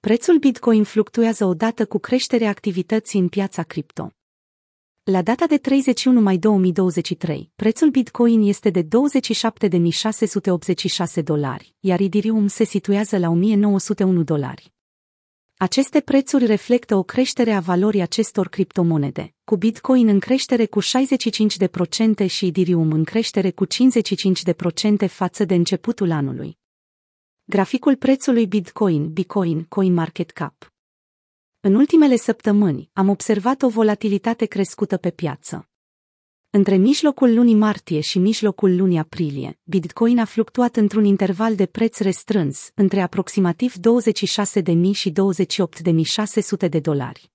Prețul Bitcoin fluctuează odată cu creșterea activității în piața cripto. La data de 31 mai 2023, prețul Bitcoin este de 27.686 dolari, iar Ethereum se situează la 1.901 dolari. Aceste prețuri reflectă o creștere a valorii acestor criptomonede, cu Bitcoin în creștere cu 65% și Ethereum în creștere cu 55% față de începutul anului. Graficul prețului Bitcoin, Bitcoin, CoinMarketCap. În ultimele săptămâni, am observat o volatilitate crescută pe piață. Între mijlocul lunii martie și mijlocul lunii aprilie, Bitcoin a fluctuat într-un interval de preț restrâns, între aproximativ 26.000 și 28.600 de dolari.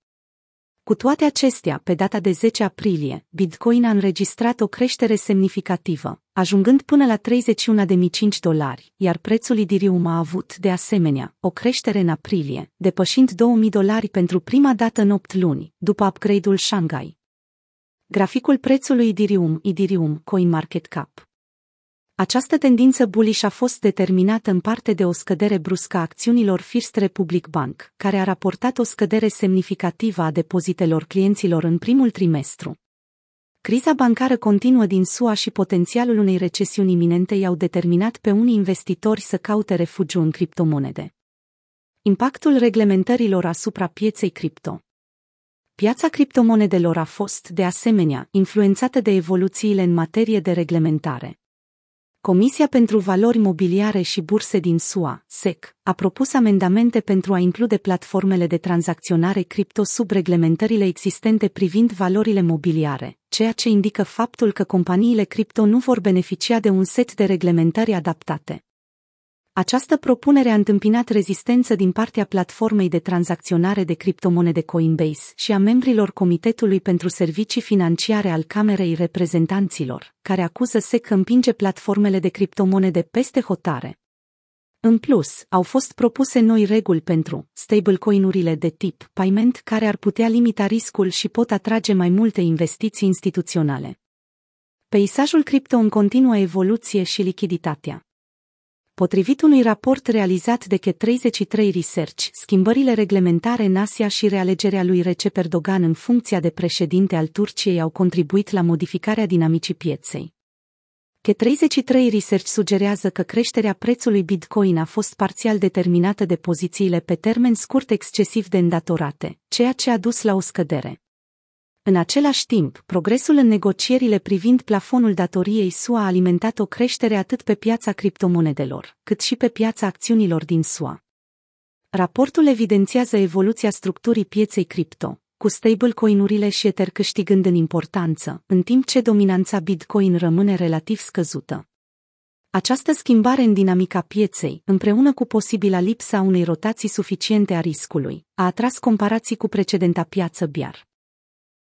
Cu toate acestea, pe data de 10 aprilie, Bitcoin a înregistrat o creștere semnificativă, ajungând până la 31.005 dolari, iar prețul Ethereum a avut, de asemenea, o creștere în aprilie, depășind 2000 dolari pentru prima dată în 8 luni, după upgrade-ul Shanghai. Graficul prețului Ethereum, Ethereum, CoinMarketCap. Această tendință bullish a fost determinată în parte de o scădere bruscă a acțiunilor First Republic Bank, care a raportat o scădere semnificativă a depozitelor clienților în primul trimestru. Criza bancară continuă din SUA și potențialul unei recesiuni iminente i-au determinat pe unii investitori să caute refugiu în criptomonede. Impactul reglementărilor asupra pieței cripto Piața criptomonedelor a fost, de asemenea, influențată de evoluțiile în materie de reglementare. Comisia pentru Valori Mobiliare și Burse din SUA, SEC, a propus amendamente pentru a include platformele de tranzacționare cripto sub reglementările existente privind valorile mobiliare, ceea ce indică faptul că companiile cripto nu vor beneficia de un set de reglementări adaptate. Această propunere a întâmpinat rezistență din partea platformei de tranzacționare de criptomonede Coinbase și a membrilor Comitetului pentru Servicii Financiare al Camerei Reprezentanților, care acuză SEC că împinge platformele de criptomonede peste hotare. În plus, au fost propuse noi reguli pentru stablecoin-urile de tip payment care ar putea limita riscul și pot atrage mai multe investiții instituționale. Peisajul cripto în continuă evoluție și lichiditatea. Potrivit unui raport realizat de K33 Research, schimbările reglementare în Asia și realegerea lui Recep Erdogan în funcția de președinte al Turciei au contribuit la modificarea dinamicii pieței. K33 Research sugerează că creșterea prețului Bitcoin a fost parțial determinată de pozițiile pe termen scurt excesiv de îndatorate, ceea ce a dus la o scădere. În același timp, progresul în negocierile privind plafonul datoriei SUA a alimentat o creștere atât pe piața criptomonedelor, cât și pe piața acțiunilor din SUA. Raportul evidențiază evoluția structurii pieței cripto, cu stablecoin-urile și Ether câștigând în importanță, în timp ce dominanța Bitcoin rămâne relativ scăzută. Această schimbare în dinamica pieței, împreună cu posibila lipsa unei rotații suficiente a riscului, a atras comparații cu precedenta piață biar.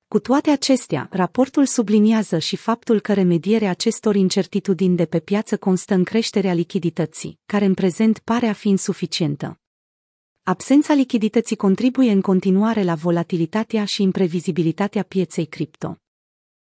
Cu toate acestea, raportul subliniază și faptul că remedierea acestor incertitudini de pe piață constă în creșterea lichidității, care în prezent pare a fi insuficientă. Absența lichidității contribuie în continuare la volatilitatea și imprevizibilitatea pieței cripto.